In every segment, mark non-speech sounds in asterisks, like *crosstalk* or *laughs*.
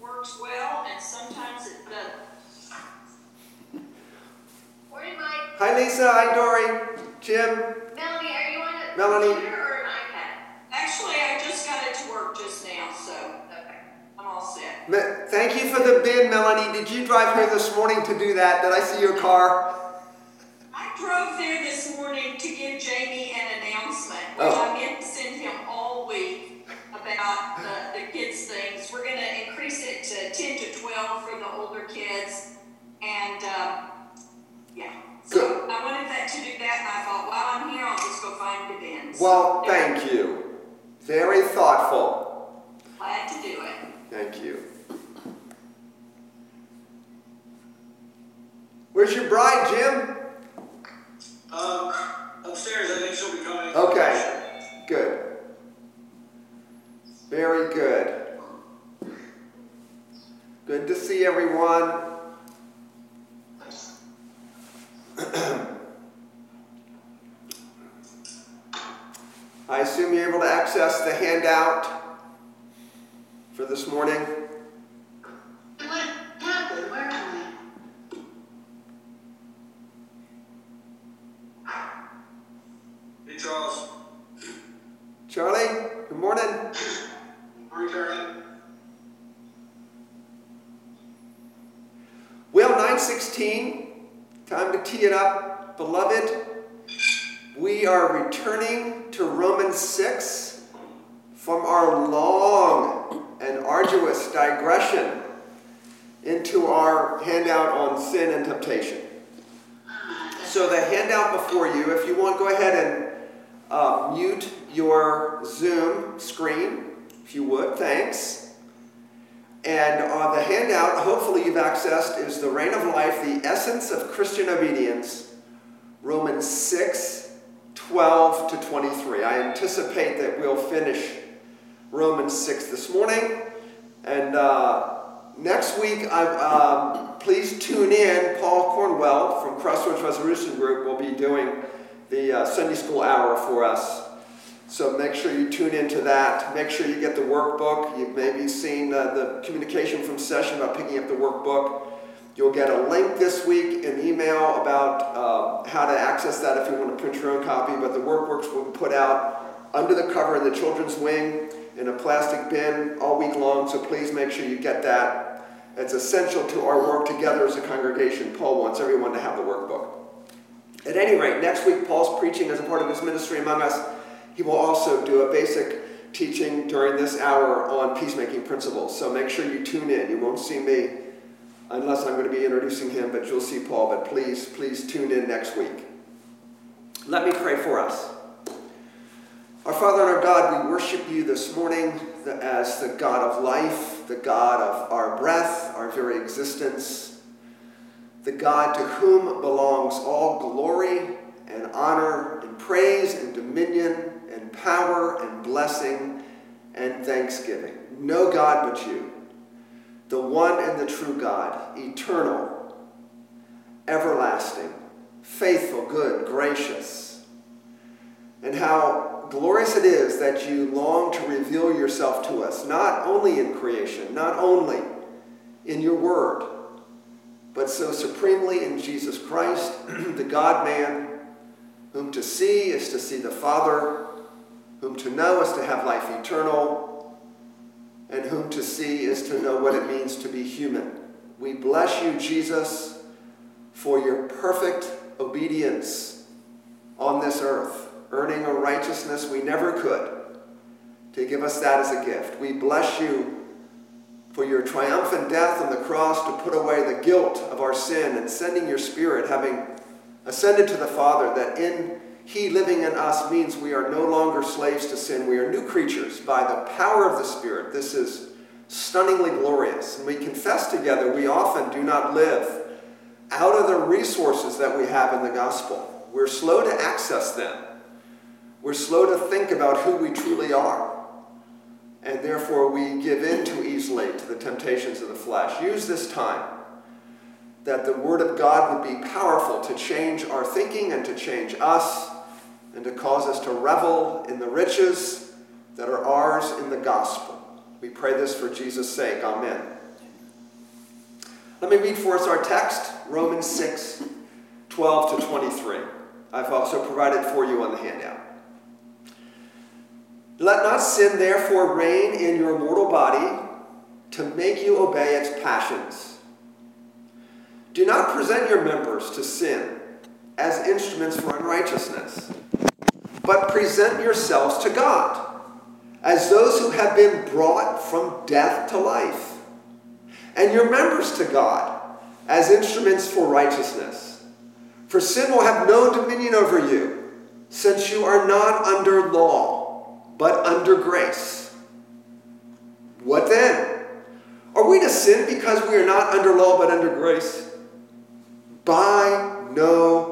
works well and sometimes it doesn't. Morning, Mike. Hi, Lisa. Hi, Dory. Jim. Melanie, are you on a Melanie. computer or an iPad? Actually, I just got it to work just now, so Okay. I'm all set. Me- Thank you for the bid, Melanie. Did you drive here this morning to do that? Did I see your car? Kids. And, um, yeah. So Good. I wanted that to do that, and I thought, while I'm here, I'll just go find the bins. Well, thank you. Very thoughtful. Glad to do it. Thank you. Where's your bride, Jim? Um, upstairs, I think she'll be coming. Okay. Good. Very good. Good to see everyone. I assume you're able to access the handout for this morning. What happened? Where am I? Hey, Charles. Charlie, good morning. Morning, Charlie. Well, 916, time tee it up, beloved. We are returning to Romans 6 from our long and arduous digression into our handout on sin and temptation. So, the handout before you, if you want, go ahead and uh, mute your Zoom screen, if you would, thanks. And uh, the handout, hopefully you've accessed, is The Reign of Life, the Essence of Christian Obedience, Romans 6, 12 to 23. I anticipate that we'll finish Romans 6 this morning. And uh, next week, I, um, please tune in. Paul Cornwell from Crossroads Resolution Group will be doing the uh, Sunday school hour for us. So make sure you tune into that. Make sure you get the workbook. You've maybe seen uh, the communication from session about picking up the workbook. You'll get a link this week, an email about uh, how to access that if you want to print your own copy. But the workbooks will be put out under the cover in the children's wing in a plastic bin all week long. So please make sure you get that. It's essential to our work together as a congregation. Paul wants everyone to have the workbook. At any rate, next week Paul's preaching as a part of his ministry among us. He will also do a basic teaching during this hour on peacemaking principles. So make sure you tune in. You won't see me unless I'm going to be introducing him, but you'll see Paul. But please, please tune in next week. Let me pray for us. Our Father and our God, we worship you this morning as the God of life, the God of our breath, our very existence, the God to whom belongs all glory and honor and praise and dominion and power and blessing and thanksgiving. No God but you, the one and the true God, eternal, everlasting, faithful, good, gracious. And how glorious it is that you long to reveal yourself to us, not only in creation, not only in your word, but so supremely in Jesus Christ, *clears throat* the God man, whom to see is to see the Father, whom to know is to have life eternal, and whom to see is to know what it means to be human. We bless you, Jesus, for your perfect obedience on this earth, earning a righteousness we never could, to give us that as a gift. We bless you for your triumphant death on the cross to put away the guilt of our sin and sending your Spirit, having ascended to the Father, that in He living in us means we are no longer slaves to sin. We are new creatures by the power of the Spirit. This is stunningly glorious. And we confess together we often do not live out of the resources that we have in the gospel. We're slow to access them. We're slow to think about who we truly are. And therefore, we give in too easily to the temptations of the flesh. Use this time that the Word of God would be powerful to change our thinking and to change us and to cause us to revel in the riches that are ours in the gospel. We pray this for Jesus' sake. Amen. Let me read for us our text, Romans 6, 12 to 23. I've also provided for you on the handout. Let not sin therefore reign in your mortal body to make you obey its passions. Do not present your members to sin as instruments for unrighteousness, but present yourselves to God as those who have been brought from death to life, and your members to God as instruments for righteousness. For sin will have no dominion over you, since you are not under law, but under grace. What then? Are we to sin because we are not under law but under grace? By no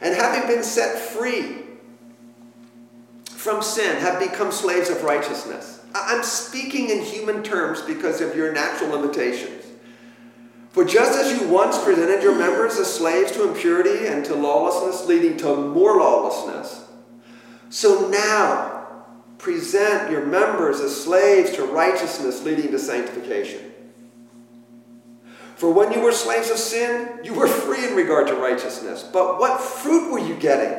and having been set free from sin, have become slaves of righteousness. I'm speaking in human terms because of your natural limitations. For just as you once presented your members as slaves to impurity and to lawlessness, leading to more lawlessness, so now present your members as slaves to righteousness, leading to sanctification. For when you were slaves of sin, you were free in regard to righteousness. But what fruit were you getting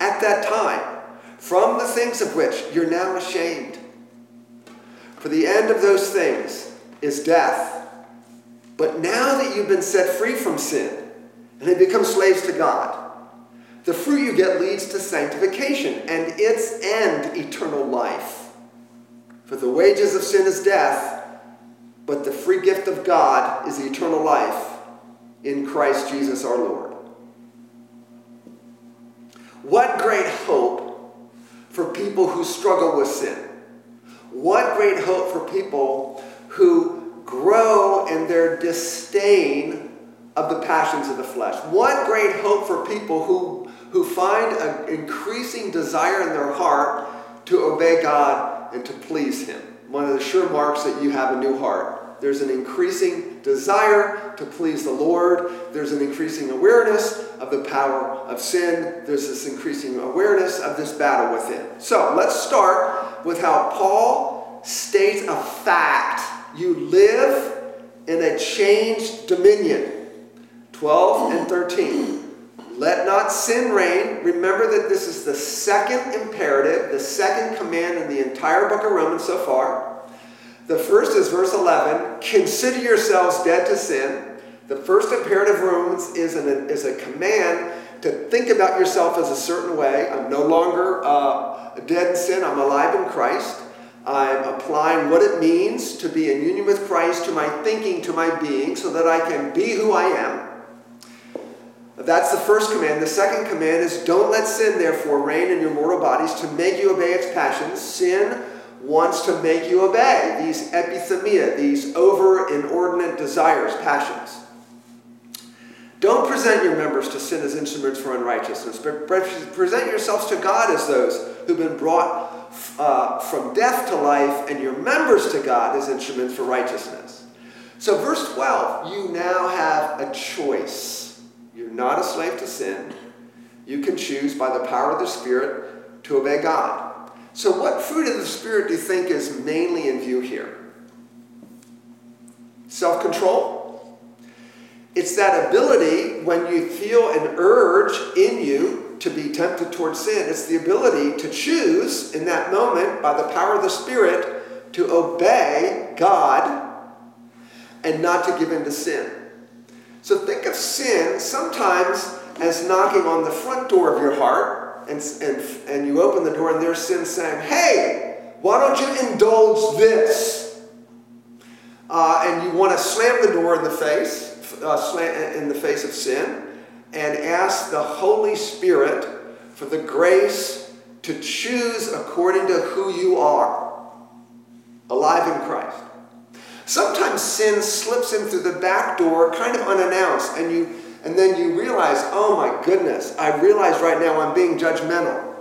at that time from the things of which you're now ashamed? For the end of those things is death. But now that you've been set free from sin and have become slaves to God, the fruit you get leads to sanctification and its end, eternal life. For the wages of sin is death but the free gift of God is eternal life in Christ Jesus our Lord. What great hope for people who struggle with sin. What great hope for people who grow in their disdain of the passions of the flesh. What great hope for people who, who find an increasing desire in their heart to obey God and to please Him. One of the sure marks that you have a new heart. There's an increasing desire to please the Lord. There's an increasing awareness of the power of sin. There's this increasing awareness of this battle within. So let's start with how Paul states a fact. You live in a changed dominion. 12 and 13. Let not sin reign. Remember that this is the second imperative, the second command in the entire book of Romans so far. The first is verse 11 Consider yourselves dead to sin. The first imperative Romans is, an, is a command to think about yourself as a certain way. I'm no longer uh, dead in sin, I'm alive in Christ. I'm applying what it means to be in union with Christ to my thinking, to my being, so that I can be who I am. That's the first command. The second command is don't let sin, therefore, reign in your mortal bodies to make you obey its passions. Sin wants to make you obey these epithumia, these over inordinate desires, passions. Don't present your members to sin as instruments for unrighteousness, but present yourselves to God as those who've been brought uh, from death to life, and your members to God as instruments for righteousness. So, verse 12, you now have a choice. You're not a slave to sin. You can choose by the power of the Spirit to obey God. So, what fruit of the Spirit do you think is mainly in view here? Self control? It's that ability when you feel an urge in you to be tempted towards sin, it's the ability to choose in that moment by the power of the Spirit to obey God and not to give in to sin. So think of sin sometimes as knocking on the front door of your heart and, and, and you open the door and there's sin saying, hey, why don't you indulge this? Uh, and you want to slam the door in the face, uh, slam, in the face of sin, and ask the Holy Spirit for the grace to choose according to who you are, alive in Christ. Sometimes sin slips in through the back door, kind of unannounced, and you and then you realize, oh my goodness, I realize right now I'm being judgmental.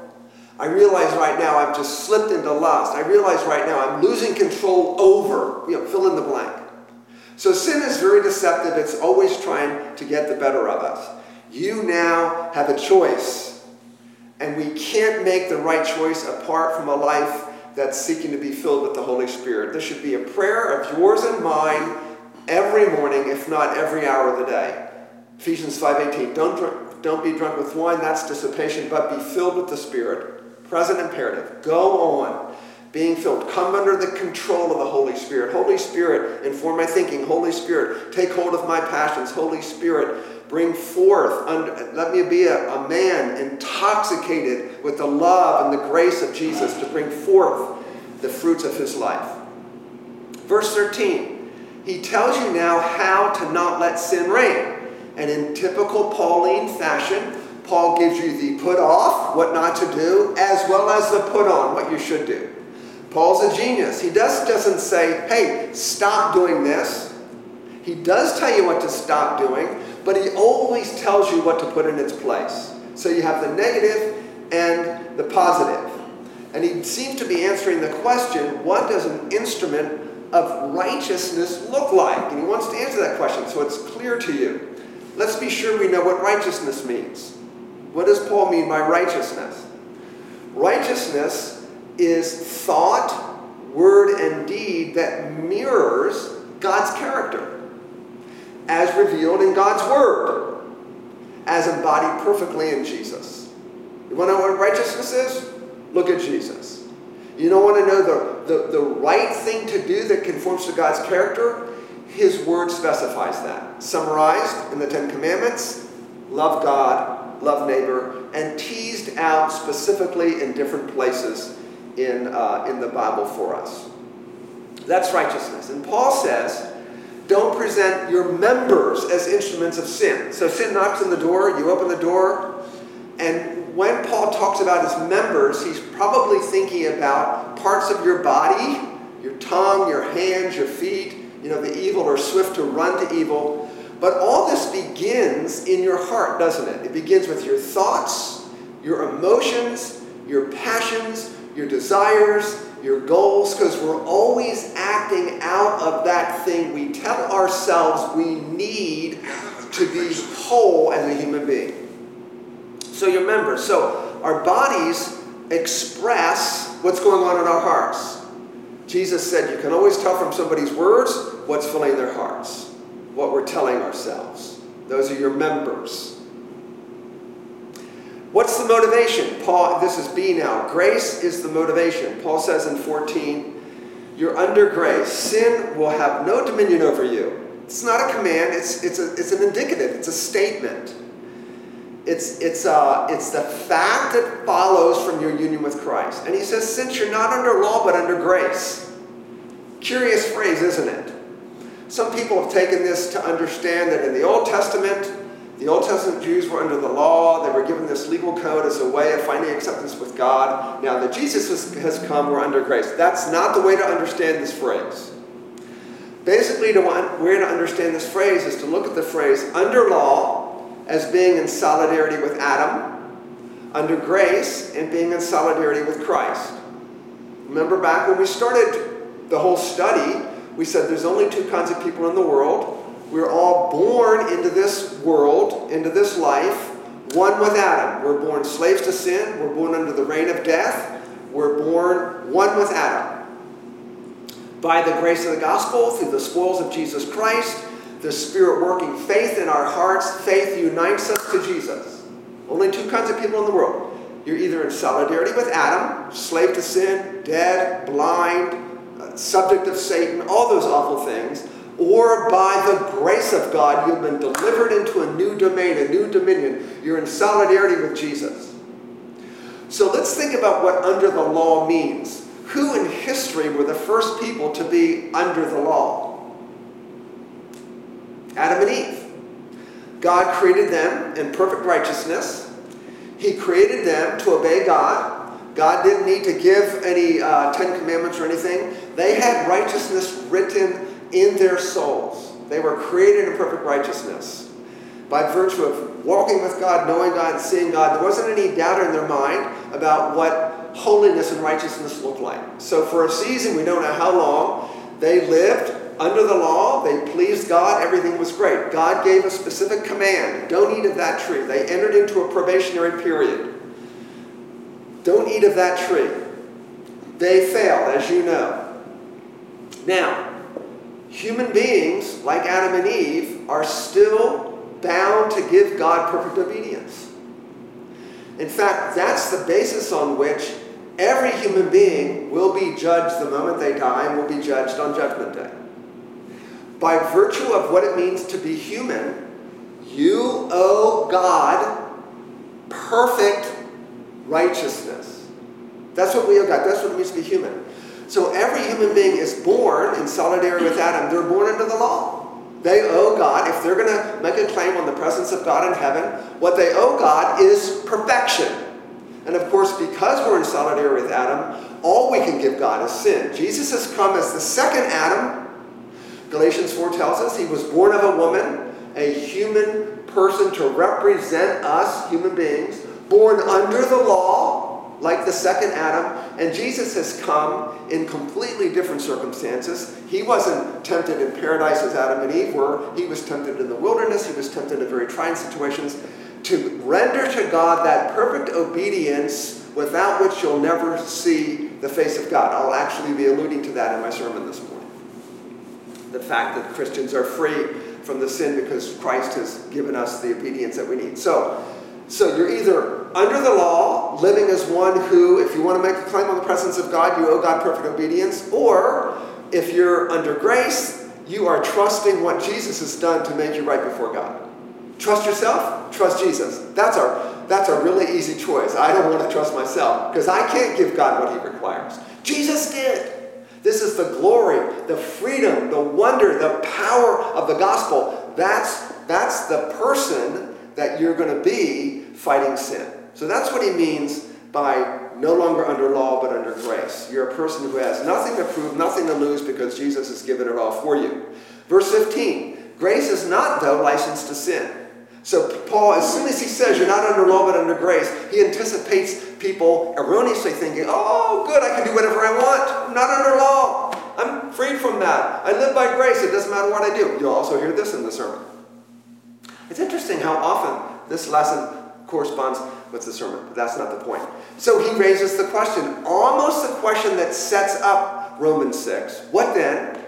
I realize right now I've just slipped into lust. I realize right now I'm losing control over, you know, fill in the blank. So sin is very deceptive. It's always trying to get the better of us. You now have a choice. And we can't make the right choice apart from a life that's seeking to be filled with the Holy Spirit. This should be a prayer of yours and mine every morning, if not every hour of the day. Ephesians 5:18. Don't don't be drunk with wine, that's dissipation, but be filled with the Spirit. Present imperative. Go on being filled. Come under the control of the Holy Spirit. Holy Spirit, inform my thinking. Holy Spirit, take hold of my passions. Holy Spirit, bring forth. Under, let me be a, a man intoxicated with the love and the grace of Jesus to bring forth the fruits of his life. Verse 13, he tells you now how to not let sin reign. And in typical Pauline fashion, Paul gives you the put off, what not to do, as well as the put on, what you should do. Paul's a genius. He just doesn't say, hey, stop doing this. He does tell you what to stop doing, but he always tells you what to put in its place. So you have the negative and the positive. And he seems to be answering the question what does an instrument of righteousness look like? And he wants to answer that question so it's clear to you. Let's be sure we know what righteousness means. What does Paul mean by righteousness? Righteousness is thought, word, and deed that mirrors God's character as revealed in God's Word, as embodied perfectly in Jesus. You want to know what righteousness is? Look at Jesus. You don't want to know the, the, the right thing to do that conforms to God's character? His Word specifies that. Summarized in the Ten Commandments love God, love neighbor, and teased out specifically in different places in, uh, in the Bible for us. That's righteousness. And Paul says, don't present your members as instruments of sin. So sin knocks on the door, you open the door, and when Paul talks about his members, he's probably thinking about parts of your body, your tongue, your hands, your feet. You know, the evil are swift to run to evil. But all this begins in your heart, doesn't it? It begins with your thoughts, your emotions, your passions, your desires, your goals, because we're always acting out of that thing we tell ourselves we need to be whole as a human being. So you remember, so our bodies express what's going on in our hearts. Jesus said you can always tell from somebody's words what's filling their hearts, what we're telling ourselves. Those are your members. What's the motivation? Paul, this is B now. Grace is the motivation. Paul says in 14, you're under grace. Sin will have no dominion over you. It's not a command, it's, it's, a, it's an indicative, it's a statement. It's, it's, uh, it's the fact that follows from your union with Christ. And he says, since you're not under law but under grace. Curious phrase, isn't it? Some people have taken this to understand that in the Old Testament, the Old Testament Jews were under the law. They were given this legal code as a way of finding acceptance with God. Now that Jesus has come, we're under grace. That's not the way to understand this phrase. Basically, the way to understand this phrase is to look at the phrase under law as being in solidarity with Adam, under grace and being in solidarity with Christ. Remember back when we started the whole study, we said there's only two kinds of people in the world we're all born into this world, into this life, one with Adam. We're born slaves to sin. We're born under the reign of death. We're born one with Adam. By the grace of the gospel, through the spoils of Jesus Christ, the Spirit working faith in our hearts, faith unites us to Jesus. Only two kinds of people in the world. You're either in solidarity with Adam, slave to sin, dead, blind, subject of Satan, all those awful things, or by the grace of God, you've been delivered into a new domain, a new dominion. You're in solidarity with Jesus. So let's think about what under the law means. Who in history were the first people to be under the law? Adam and Eve. God created them in perfect righteousness. He created them to obey God. God didn't need to give any uh, Ten Commandments or anything. They had righteousness written in their souls. They were created in perfect righteousness. By virtue of walking with God, knowing God, seeing God, there wasn't any doubt in their mind about what holiness and righteousness looked like. So, for a season, we don't know how long, they lived under the law, they pleased God, everything was great. God gave a specific command don't eat of that tree. They entered into a probationary period. Don't eat of that tree. They failed, as you know. Now, human beings, like Adam and Eve, are still bound to give God perfect obedience. In fact, that's the basis on which every human being will be judged the moment they die and will be judged on Judgment Day by virtue of what it means to be human, you owe God perfect righteousness. That's what we owe God. That's what it means to be human. So every human being is born in solidarity with Adam. They're born under the law. They owe God, if they're going to make a claim on the presence of God in heaven, what they owe God is perfection. And of course, because we're in solidarity with Adam, all we can give God is sin. Jesus has come as the second Adam Galatians 4 tells us he was born of a woman, a human person to represent us, human beings, born under the law, like the second Adam, and Jesus has come in completely different circumstances. He wasn't tempted in paradise as Adam and Eve were, he was tempted in the wilderness, he was tempted in very trying situations. To render to God that perfect obedience without which you'll never see the face of God. I'll actually be alluding to that in my sermon this morning the fact that Christians are free from the sin because Christ has given us the obedience that we need. So, so you're either under the law, living as one who, if you want to make a claim on the presence of God, you owe God perfect obedience, or if you're under grace, you are trusting what Jesus has done to make you right before God. Trust yourself, trust Jesus. That's our that's a really easy choice. I don't want to trust myself because I can't give God what he requires. Jesus did. This is the glory, the freedom, the wonder, the power of the gospel. That's, that's the person that you're going to be fighting sin. So that's what he means by no longer under law but under grace. You're a person who has nothing to prove, nothing to lose because Jesus has given it all for you. Verse 15 Grace is not, though, license to sin. So, Paul, as soon as he says you're not under law but under grace, he anticipates people erroneously thinking, oh, good, I can do whatever I want. I'm not under law. I'm freed from that. I live by grace. It doesn't matter what I do. You'll also hear this in the sermon. It's interesting how often this lesson corresponds with the sermon, but that's not the point. So he raises the question, almost the question that sets up Romans 6. What then?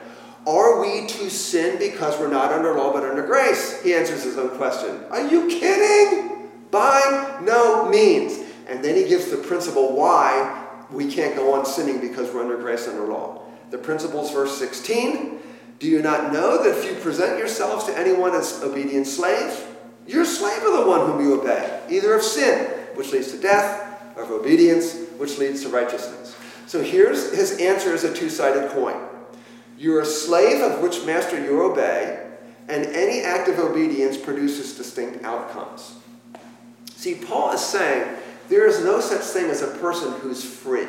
Are we to sin because we're not under law but under grace? He answers his own question. Are you kidding? By no means. And then he gives the principle why we can't go on sinning because we're under grace under law. The principle is verse 16. Do you not know that if you present yourselves to anyone as obedient slaves, you're a slave of the one whom you obey, either of sin, which leads to death, or of obedience, which leads to righteousness. So here's his answer is a two sided coin. You're a slave of which master you obey, and any act of obedience produces distinct outcomes. See, Paul is saying there is no such thing as a person who's free.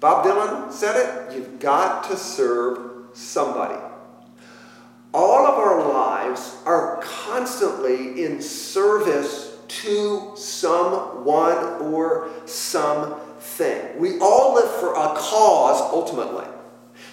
Bob Dylan said it you've got to serve somebody. All of our lives are constantly in service to someone or something. We all live for a cause ultimately.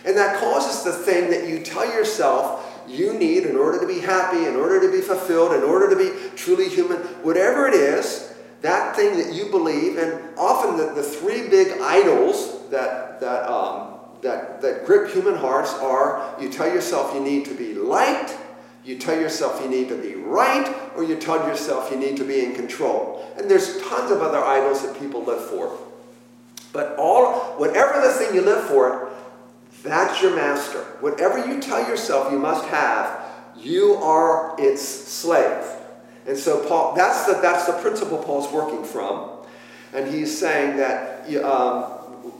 And that causes the thing that you tell yourself you need in order to be happy, in order to be fulfilled, in order to be truly human, whatever it is, that thing that you believe, and often the, the three big idols that, that, um, that, that grip human hearts are you tell yourself you need to be liked, you tell yourself you need to be right, or you tell yourself you need to be in control. And there's tons of other idols that people live for. But all, whatever the thing you live for, that's your master. Whatever you tell yourself you must have, you are its slave. And so Paul, that's the, that's the principle Paul's working from. And he's saying that um,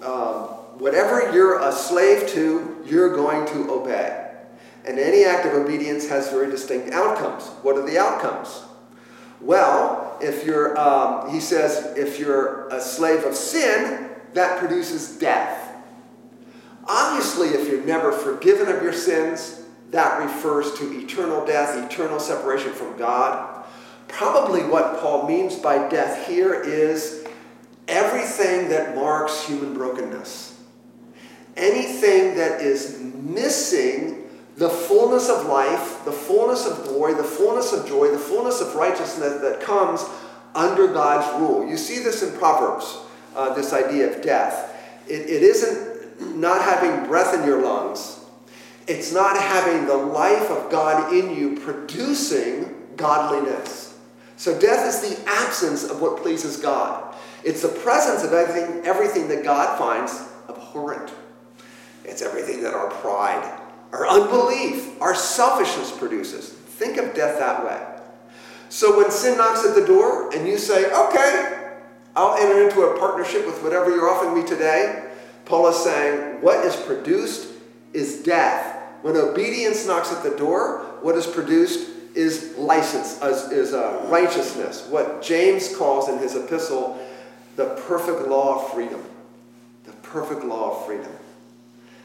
um, whatever you're a slave to, you're going to obey. And any act of obedience has very distinct outcomes. What are the outcomes? Well, if you're, um, he says, if you're a slave of sin, that produces death. Obviously, if you're never forgiven of your sins, that refers to eternal death, eternal separation from God. Probably what Paul means by death here is everything that marks human brokenness. Anything that is missing the fullness of life, the fullness of glory, the fullness of joy, the fullness of righteousness that comes under God's rule. You see this in Proverbs, uh, this idea of death. It, it isn't not having breath in your lungs, it's not having the life of God in you producing godliness. So death is the absence of what pleases God. It's the presence of everything, everything that God finds abhorrent. It's everything that our pride, our unbelief, our selfishness produces. Think of death that way. So when sin knocks at the door and you say, okay, I'll enter into a partnership with whatever you're offering me today, Paul is saying, what is produced is death. When obedience knocks at the door, what is produced is license, is, uh, righteousness. What James calls in his epistle the perfect law of freedom. The perfect law of freedom.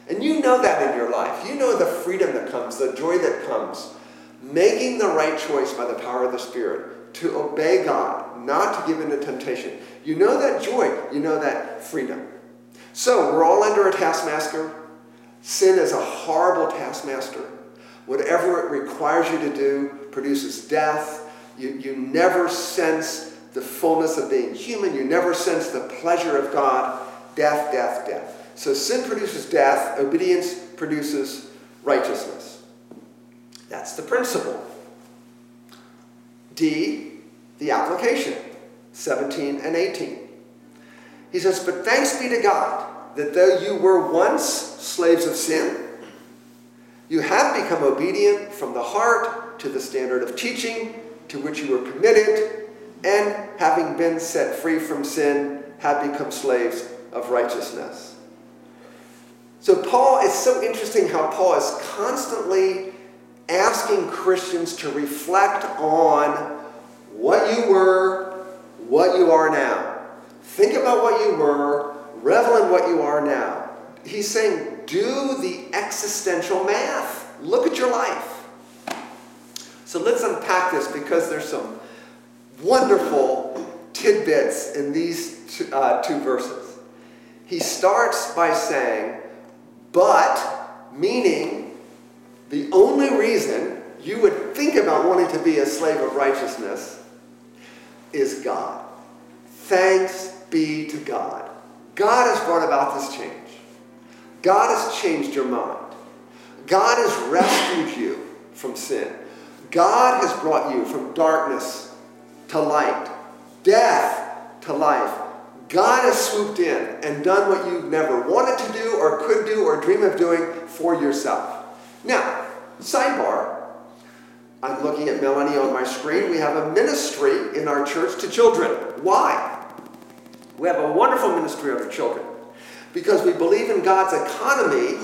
And you know that in your life. You know the freedom that comes, the joy that comes. Making the right choice by the power of the Spirit to obey God, not to give in to temptation. You know that joy. You know that freedom. So we're all under a taskmaster. Sin is a horrible taskmaster. Whatever it requires you to do produces death. You, you never sense the fullness of being human. You never sense the pleasure of God. Death, death, death. So sin produces death, obedience produces righteousness. That's the principle. D, the application, 17 and 18. He says, But thanks be to God that though you were once slaves of sin, you have become obedient from the heart to the standard of teaching to which you were committed, and having been set free from sin, have become slaves of righteousness. So, Paul, it's so interesting how Paul is constantly asking Christians to reflect on what you were, what you are now. Think about what you were, revel in what you are now. He's saying, do the existential math. Look at your life. So let's unpack this because there's some wonderful tidbits in these two, uh, two verses. He starts by saying, but, meaning the only reason you would think about wanting to be a slave of righteousness is God. Thanks be to God. God has brought about this change. God has changed your mind. God has rescued you from sin. God has brought you from darkness to light, death to life. God has swooped in and done what you never wanted to do or could do or dream of doing for yourself. Now, sidebar, I'm looking at Melanie on my screen. We have a ministry in our church to children. Why? We have a wonderful ministry of our children because we believe in God's economy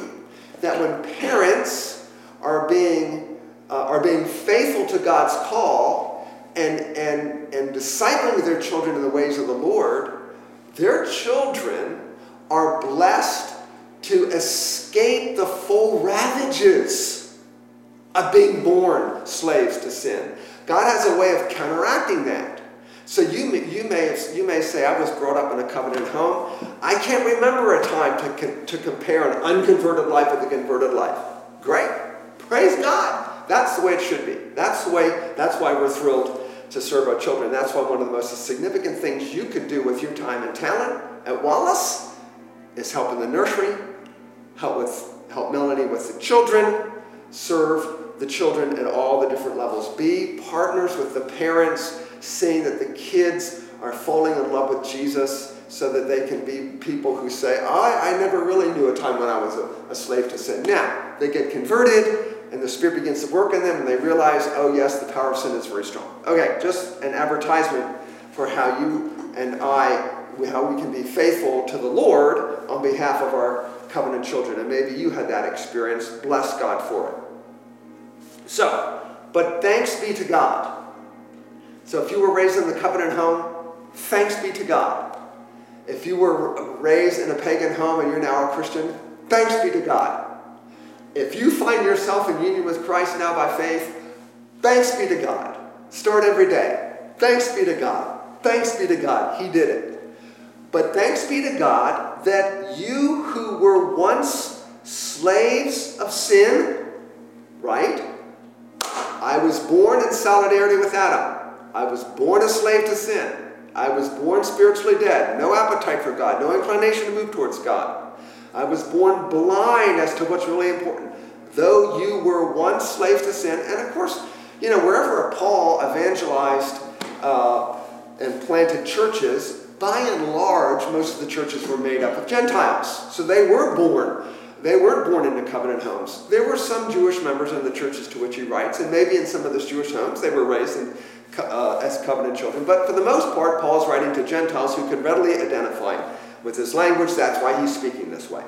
that when parents are being, uh, are being faithful to God's call and, and, and discipling their children in the ways of the Lord, their children are blessed to escape the full ravages of being born slaves to sin. God has a way of counteracting that. So you, you, may, you may say, I was brought up in a covenant home. I can't remember a time to, to compare an unconverted life with a converted life. Great. Praise God. That's the way it should be. That's the way, that's why we're thrilled to serve our children. That's why one of the most significant things you could do with your time and talent at Wallace is help in the nursery, help with help Melanie with the children, serve the children at all the different levels. Be partners with the parents seeing that the kids are falling in love with Jesus so that they can be people who say, I, I never really knew a time when I was a, a slave to sin. Now, they get converted and the Spirit begins to work in them and they realize, oh, yes, the power of sin is very strong. Okay, just an advertisement for how you and I, how we can be faithful to the Lord on behalf of our covenant children. And maybe you had that experience. Bless God for it. So, but thanks be to God so if you were raised in the covenant home, thanks be to God. If you were raised in a pagan home and you're now a Christian, Thanks be to God. If you find yourself in union with Christ now by faith, thanks be to God. Start every day. Thanks be to God. Thanks be to God. He did it. But thanks be to God that you who were once slaves of sin, right? I was born in solidarity with Adam. I was born a slave to sin. I was born spiritually dead, no appetite for God, no inclination to move towards God. I was born blind as to what's really important. Though you were once slaves to sin, and of course, you know, wherever Paul evangelized uh, and planted churches, by and large, most of the churches were made up of Gentiles. So they were born. They weren't born into covenant homes. There were some Jewish members in the churches to which he writes, and maybe in some of those Jewish homes they were raised in, uh, as covenant children. But for the most part, Paul is writing to Gentiles who could readily identify with his language. That's why he's speaking this way.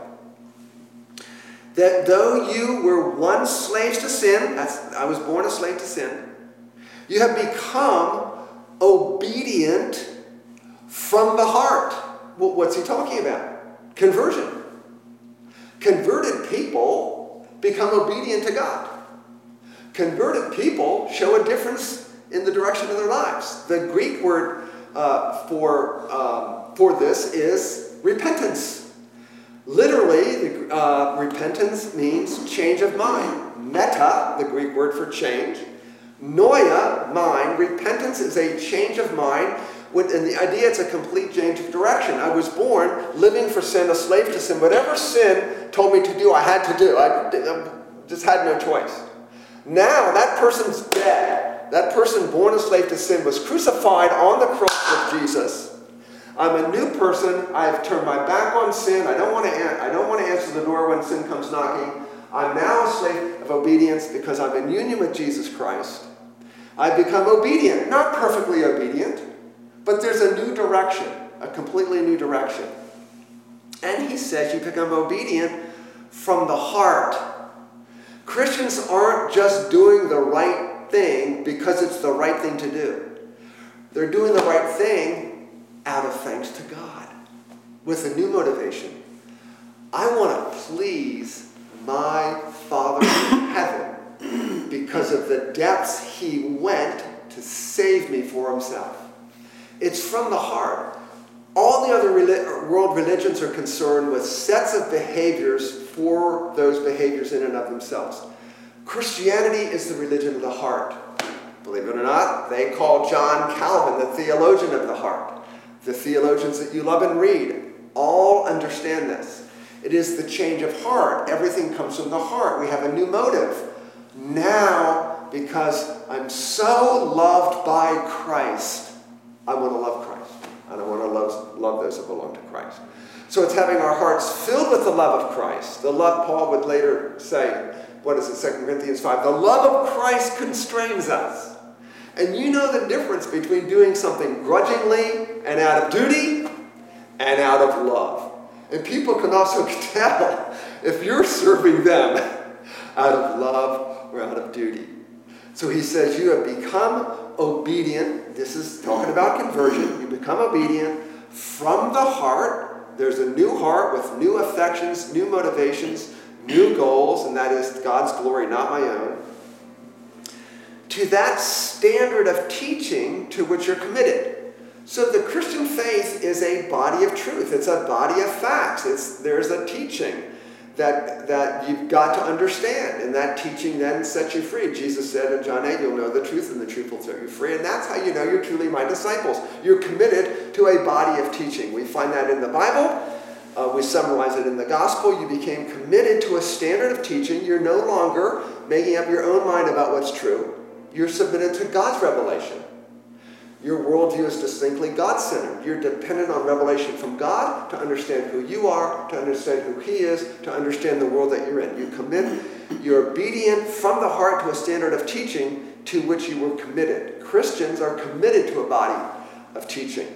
That though you were once slaves to sin, I was born a slave to sin, you have become obedient from the heart. Well, what's he talking about? Conversion. Converted people become obedient to God. Converted people show a difference in the direction of their lives. The Greek word uh, for, um, for this is repentance. Literally, uh, repentance means change of mind. Meta, the Greek word for change. Noia, mind. Repentance is a change of mind and the idea it's a complete change of direction. I was born living for sin, a slave to sin. Whatever sin told me to do, I had to do. I just had no choice. Now that person's dead. That person born a slave to sin was crucified on the cross with Jesus. I'm a new person. I've turned my back on sin. I don't want to. I don't want to answer the door when sin comes knocking. I'm now a slave of obedience because I'm in union with Jesus Christ. I've become obedient, not perfectly obedient. But there's a new direction, a completely new direction. And he says you become obedient from the heart. Christians aren't just doing the right thing because it's the right thing to do. They're doing the right thing out of thanks to God with a new motivation. I want to please my Father in heaven because of the depths he went to save me for himself. It's from the heart. All the other world religions are concerned with sets of behaviors for those behaviors in and of themselves. Christianity is the religion of the heart. Believe it or not, they call John Calvin the theologian of the heart. The theologians that you love and read all understand this. It is the change of heart. Everything comes from the heart. We have a new motive. Now, because I'm so loved by Christ, I want to love Christ. And I want to love, love those that belong to Christ. So it's having our hearts filled with the love of Christ. The love Paul would later say, what is it, 2 Corinthians 5? The love of Christ constrains us. And you know the difference between doing something grudgingly and out of duty and out of love. And people can also *laughs* tell if you're serving them out of love or out of duty. So he says, You have become obedient. This is talking about conversion. You become obedient from the heart. There's a new heart with new affections, new motivations, new goals, and that is God's glory, not my own. To that standard of teaching to which you're committed. So the Christian faith is a body of truth. It's a body of facts. It's, there's a teaching that, that you've got to understand. And that teaching then sets you free. Jesus said in John 8, You'll know the truth, and the truth will set you free. And that's how you know you're truly my disciples. You're committed to a body of teaching. We find that in the Bible. Uh, we summarize it in the gospel. You became committed to a standard of teaching. You're no longer making up your own mind about what's true. You're submitted to God's revelation. Your worldview is distinctly God centered. You're dependent on revelation from God to understand who you are, to understand who He is, to understand the world that you're in. You commit, you're obedient from the heart to a standard of teaching to which you were committed. Christians are committed to a body of teaching.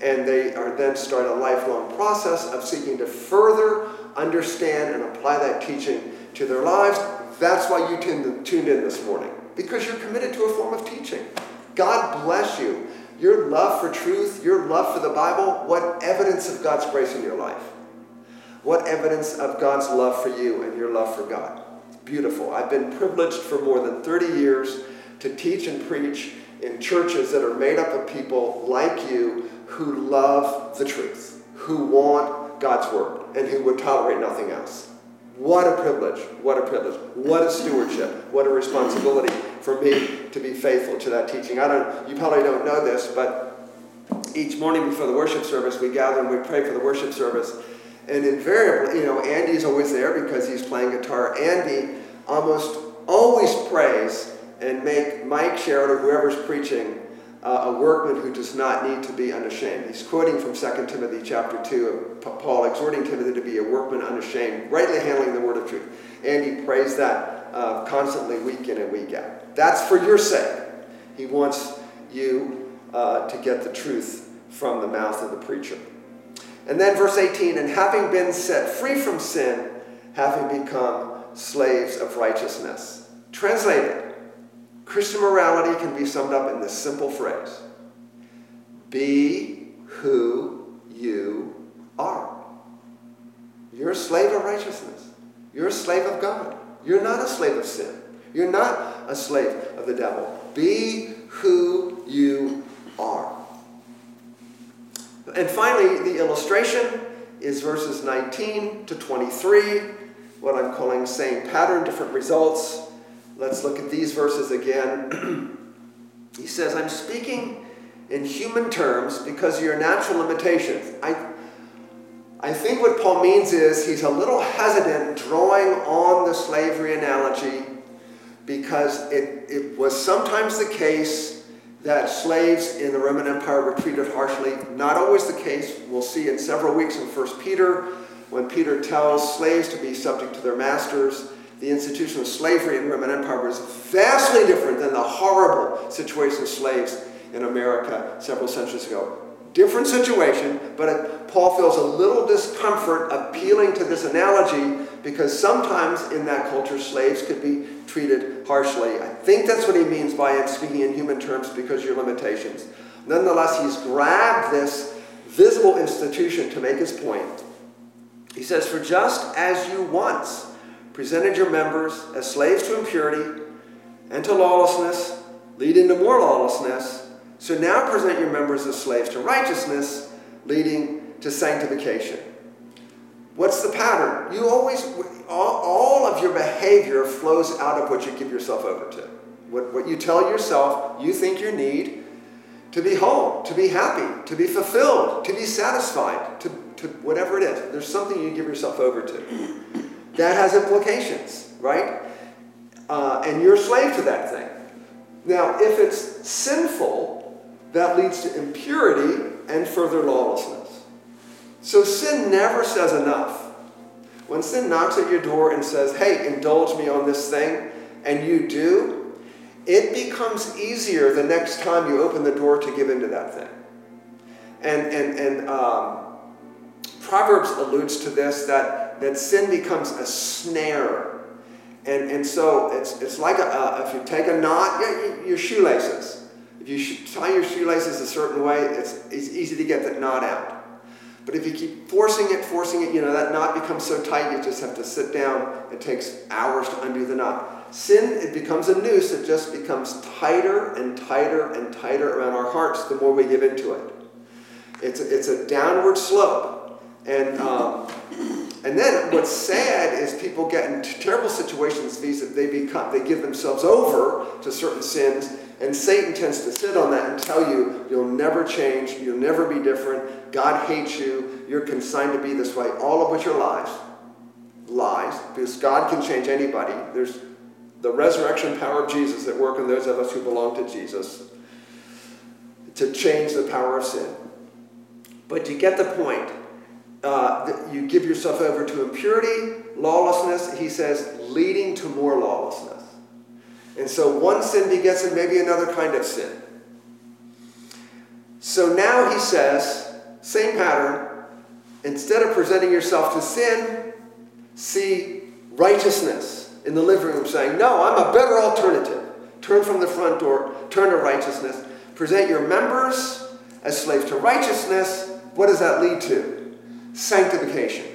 And they are then start a lifelong process of seeking to further understand and apply that teaching to their lives. That's why you tuned in this morning, because you're committed to a form of teaching. God bless you. Your love for truth, your love for the Bible, what evidence of God's grace in your life? What evidence of God's love for you and your love for God? Beautiful. I've been privileged for more than 30 years to teach and preach in churches that are made up of people like you who love the truth, who want God's word, and who would tolerate nothing else. What a privilege. What a privilege. What a stewardship. What a responsibility for me to be faithful to that teaching. I don't you probably don't know this, but each morning before the worship service we gather and we pray for the worship service. And invariably, you know, Andy's always there because he's playing guitar. Andy almost always prays and make Mike Sherrod or whoever's preaching uh, a workman who does not need to be unashamed. He's quoting from 2 Timothy chapter 2 of Paul, exhorting Timothy to be a workman unashamed, rightly handling the word of truth. And he prays that uh, constantly, week in and week out. That's for your sake. He wants you uh, to get the truth from the mouth of the preacher. And then verse 18, and having been set free from sin, having become slaves of righteousness. Translated, Christian morality can be summed up in this simple phrase Be who you are. You're a slave of righteousness. You're a slave of God. You're not a slave of sin. You're not a slave of the devil. Be who you are. And finally, the illustration is verses 19 to 23, what I'm calling same pattern, different results. Let's look at these verses again. *clears throat* he says, I'm speaking in human terms because of your natural limitations. I, I think what Paul means is he's a little hesitant drawing on the slavery analogy because it, it was sometimes the case that slaves in the Roman Empire were treated harshly. Not always the case. We'll see in several weeks in 1 Peter when Peter tells slaves to be subject to their masters the institution of slavery in the Roman Empire was vastly different than the horrible situation of slaves in America several centuries ago. Different situation, but Paul feels a little discomfort appealing to this analogy because sometimes in that culture slaves could be treated harshly. I think that's what he means by speaking in human terms because of your limitations. Nonetheless, he's grabbed this visible institution to make his point. He says, For just as you once presented your members as slaves to impurity and to lawlessness, leading to more lawlessness. So now present your members as slaves to righteousness, leading to sanctification. What's the pattern? You always, all, of your behavior flows out of what you give yourself over to. What, what you tell yourself you think you need to be whole, to be happy, to be fulfilled, to be satisfied, to, to whatever it is. There's something you give yourself over to that has implications, right? Uh, and you're a slave to that thing. Now, if it's sinful, that leads to impurity and further lawlessness. So sin never says enough. When sin knocks at your door and says, hey, indulge me on this thing, and you do, it becomes easier the next time you open the door to give into that thing. And, and, and um, Proverbs alludes to this that that sin becomes a snare. And, and so it's, it's like a, if you take a knot, yeah, your shoelaces. If you tie your shoelaces a certain way, it's, it's easy to get that knot out. But if you keep forcing it, forcing it, you know, that knot becomes so tight you just have to sit down. It takes hours to undo the knot. Sin, it becomes a noose. It just becomes tighter and tighter and tighter around our hearts the more we give into it. It's a, it's a downward slope. And um, and then what's sad is people get into terrible situations that they become they give themselves over to certain sins, and Satan tends to sit on that and tell you you'll never change, you'll never be different, God hates you, you're consigned to be this way, all of which are lies. Lies, because God can change anybody. There's the resurrection power of Jesus at work in those of us who belong to Jesus to change the power of sin. But you get the point uh, you give yourself over to impurity, lawlessness, he says, leading to more lawlessness. And so one sin begets maybe another kind of sin. So now he says, same pattern. Instead of presenting yourself to sin, see righteousness in the living room, saying, No, I'm a better alternative. Turn from the front door, turn to righteousness. Present your members as slaves to righteousness. What does that lead to? Sanctification.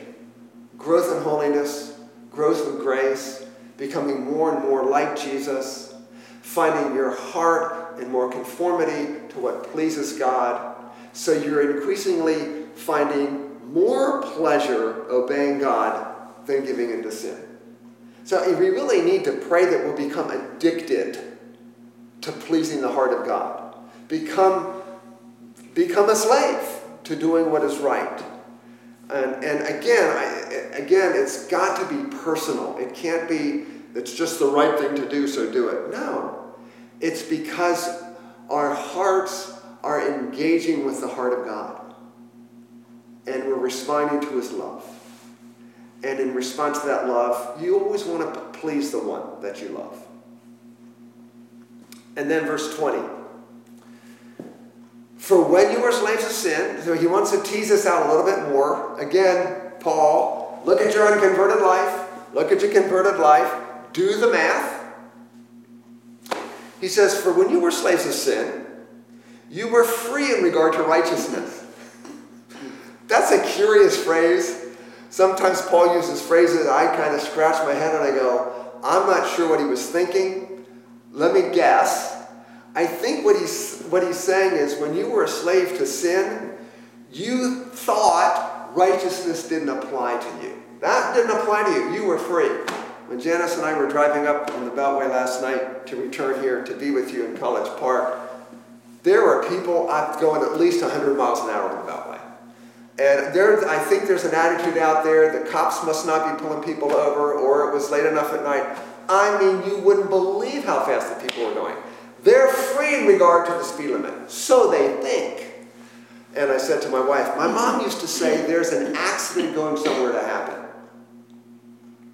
growth in holiness, growth in grace, becoming more and more like Jesus, finding your heart in more conformity to what pleases God. So you're increasingly finding more pleasure obeying God than giving into sin. So we really need to pray that we'll become addicted to pleasing the heart of God. Become, become a slave to doing what is right. And, and again, I, again, it's got to be personal. It can't be, it's just the right thing to do, so do it. No. It's because our hearts are engaging with the heart of God. And we're responding to his love. And in response to that love, you always want to please the one that you love. And then verse 20. For when you were slaves of sin, so he wants to tease us out a little bit more. Again, Paul, look at your unconverted life. Look at your converted life. Do the math. He says, For when you were slaves of sin, you were free in regard to righteousness. *laughs* That's a curious phrase. Sometimes Paul uses phrases I kind of scratch my head and I go, I'm not sure what he was thinking. Let me guess. I think what he's, what he's saying is when you were a slave to sin, you thought righteousness didn't apply to you. That didn't apply to you. You were free. When Janice and I were driving up on the Beltway last night to return here to be with you in College Park, there were people uh, going at least 100 miles an hour on the Beltway. And there, I think there's an attitude out there the cops must not be pulling people over, or it was late enough at night. I mean, you wouldn't believe how fast the people were going. They're free in regard to the speed limit. So they think. And I said to my wife, my mom used to say there's an accident going somewhere to happen.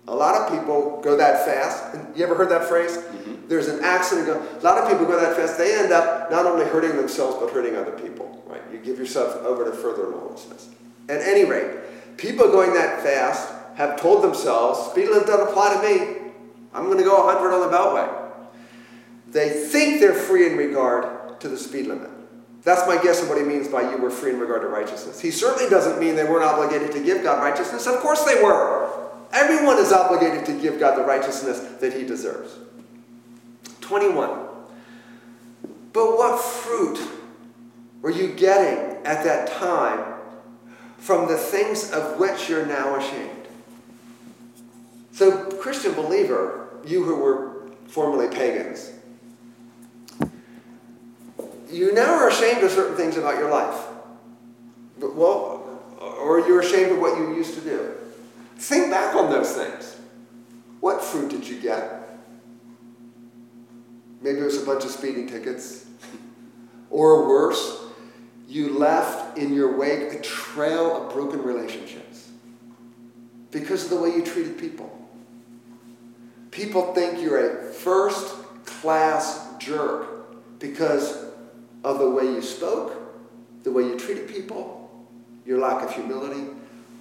A lot of people go that fast. You ever heard that phrase? Mm-hmm. There's an accident going. A lot of people go that fast. They end up not only hurting themselves but hurting other people. Right? You give yourself over to further lawlessness. At any rate, people going that fast have told themselves, speed limit doesn't apply to me. I'm going to go 100 on the beltway. They think they're free in regard to the speed limit. That's my guess of what he means by you were free in regard to righteousness. He certainly doesn't mean they weren't obligated to give God righteousness. Of course they were. Everyone is obligated to give God the righteousness that he deserves. 21. But what fruit were you getting at that time from the things of which you're now ashamed? So, Christian believer, you who were formerly pagans, you now are ashamed of certain things about your life. Well, or you're ashamed of what you used to do. Think back on those things. What fruit did you get? Maybe it was a bunch of speeding tickets. Or worse, you left in your wake a trail of broken relationships because of the way you treated people. People think you're a first class jerk because of the way you spoke, the way you treated people, your lack of humility.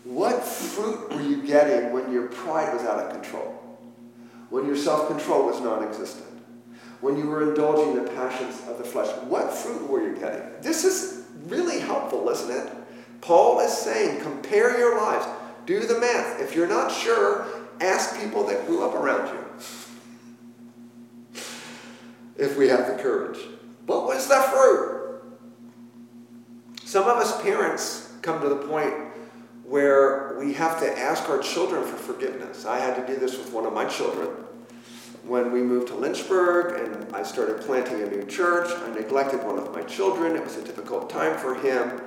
What fruit were you getting when your pride was out of control? When your self control was non existent? When you were indulging the passions of the flesh? What fruit were you getting? This is really helpful, isn't it? Paul is saying, compare your lives. Do the math. If you're not sure, ask people that grew up around you. if we have the courage. What was the fruit? Some of us parents come to the point where we have to ask our children for forgiveness. I had to do this with one of my children. When we moved to Lynchburg and I started planting a new church, I neglected one of my children. It was a difficult time for him.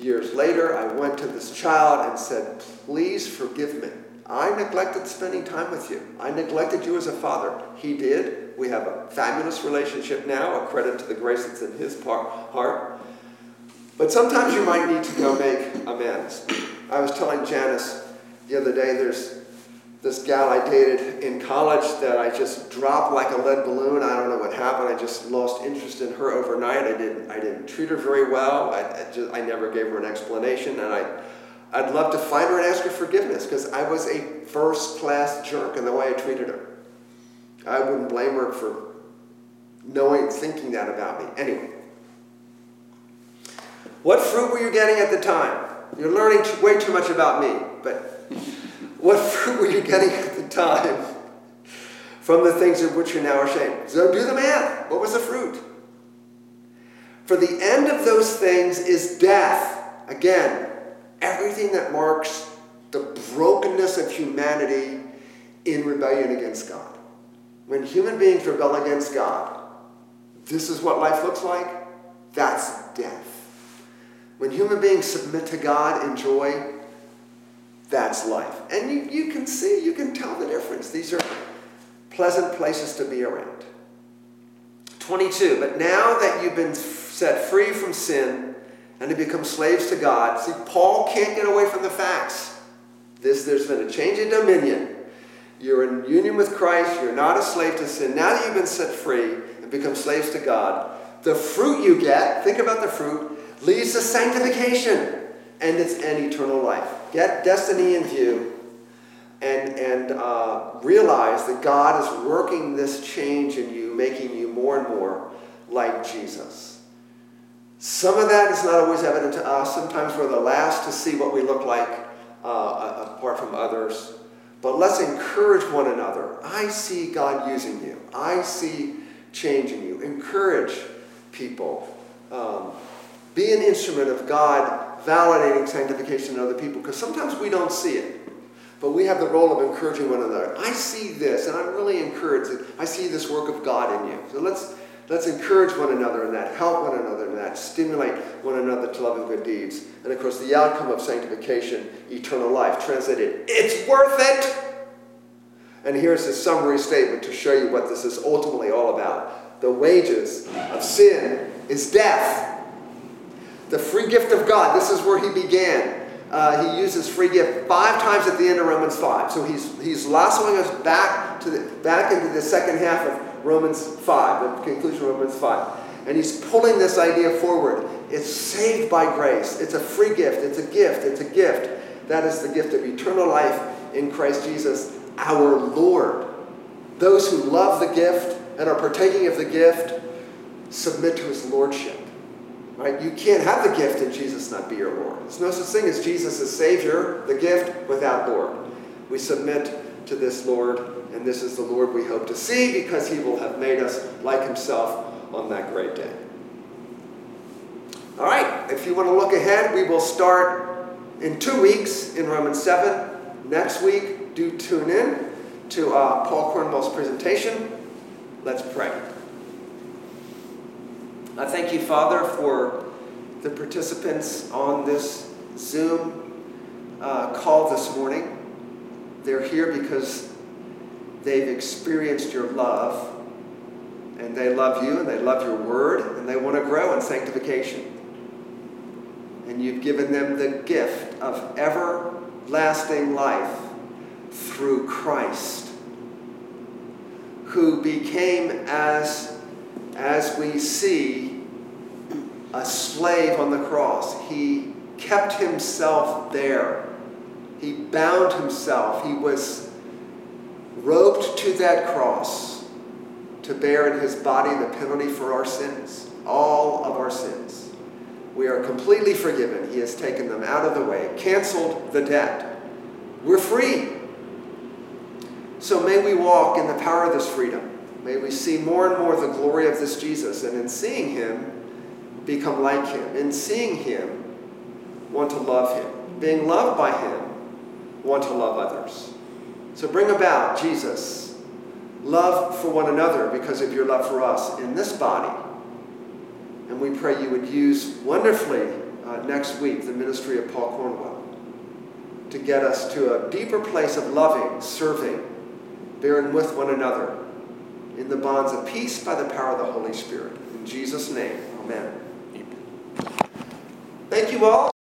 Years later, I went to this child and said, Please forgive me. I neglected spending time with you. I neglected you as a father. He did. We have a fabulous relationship now, a credit to the grace that's in his heart. But sometimes you might need to go make amends. I was telling Janice the other day, there's this gal I dated in college that I just dropped like a lead balloon. I don't know what happened. I just lost interest in her overnight. I didn't, I didn't treat her very well. I, I, just, I never gave her an explanation. And I, I'd love to find her and ask her forgiveness because I was a first class jerk in the way I treated her. I wouldn't blame her for knowing, thinking that about me. Anyway, what fruit were you getting at the time? You're learning way too much about me, but *laughs* What fruit were you getting at the time from the things of which you're now ashamed? So do the math. What was the fruit? For the end of those things is death. Again, everything that marks the brokenness of humanity in rebellion against God. When human beings rebel against God, this is what life looks like. That's death. When human beings submit to God in joy, that's life. And you, you can see, you can tell the difference. These are pleasant places to be around. 22. But now that you've been set free from sin and to become slaves to God, see, Paul can't get away from the facts. This, there's been a change of dominion. You're in union with Christ. You're not a slave to sin. Now that you've been set free and become slaves to God, the fruit you get, think about the fruit, leads to sanctification and it's an eternal life. Get destiny in view and, and uh, realize that God is working this change in you, making you more and more like Jesus. Some of that is not always evident to us. Sometimes we're the last to see what we look like uh, apart from others. But let's encourage one another. I see God using you. I see changing you. Encourage people. Um, be an instrument of God validating sanctification in other people because sometimes we don't see it. But we have the role of encouraging one another. I see this, and I'm really encouraged I see this work of God in you. So let's let's encourage one another in that, help one another in that, stimulate one another to love and good deeds. And of course, the outcome of sanctification, eternal life. Translated, it's worth it. And here's a summary statement to show you what this is ultimately all about. The wages of sin is death. The free gift of God, this is where he began. Uh, he uses free gift five times at the end of Romans 5. So he's, he's lassoing us back, to the, back into the second half of Romans 5, the conclusion of Romans 5. And he's pulling this idea forward. It's saved by grace. It's a free gift. It's a gift. It's a gift. That is the gift of eternal life in Christ Jesus, our Lord. Those who love the gift and are partaking of the gift submit to his lordship. Right? You can't have the gift and Jesus not be your Lord. There's no such thing as Jesus as Savior, the gift, without Lord. We submit to this Lord, and this is the Lord we hope to see because he will have made us like himself on that great day. All right, if you want to look ahead, we will start in two weeks in Romans 7. Next week, do tune in to uh, Paul Cornwell's presentation. Let's pray. I thank you, Father, for the participants on this Zoom uh, call this morning. They're here because they've experienced your love, and they love you, and they love your word, and they want to grow in sanctification. And you've given them the gift of everlasting life through Christ, who became as as we see a slave on the cross, he kept himself there. He bound himself. He was roped to that cross to bear in his body the penalty for our sins, all of our sins. We are completely forgiven. He has taken them out of the way, canceled the debt. We're free. So may we walk in the power of this freedom. May we see more and more the glory of this Jesus, and in seeing him, become like him. In seeing him, want to love him. Being loved by him, want to love others. So bring about, Jesus, love for one another because of your love for us in this body. And we pray you would use wonderfully uh, next week the ministry of Paul Cornwell to get us to a deeper place of loving, serving, bearing with one another in the bonds of peace by the power of the Holy Spirit. In Jesus' name, amen. Thank you all.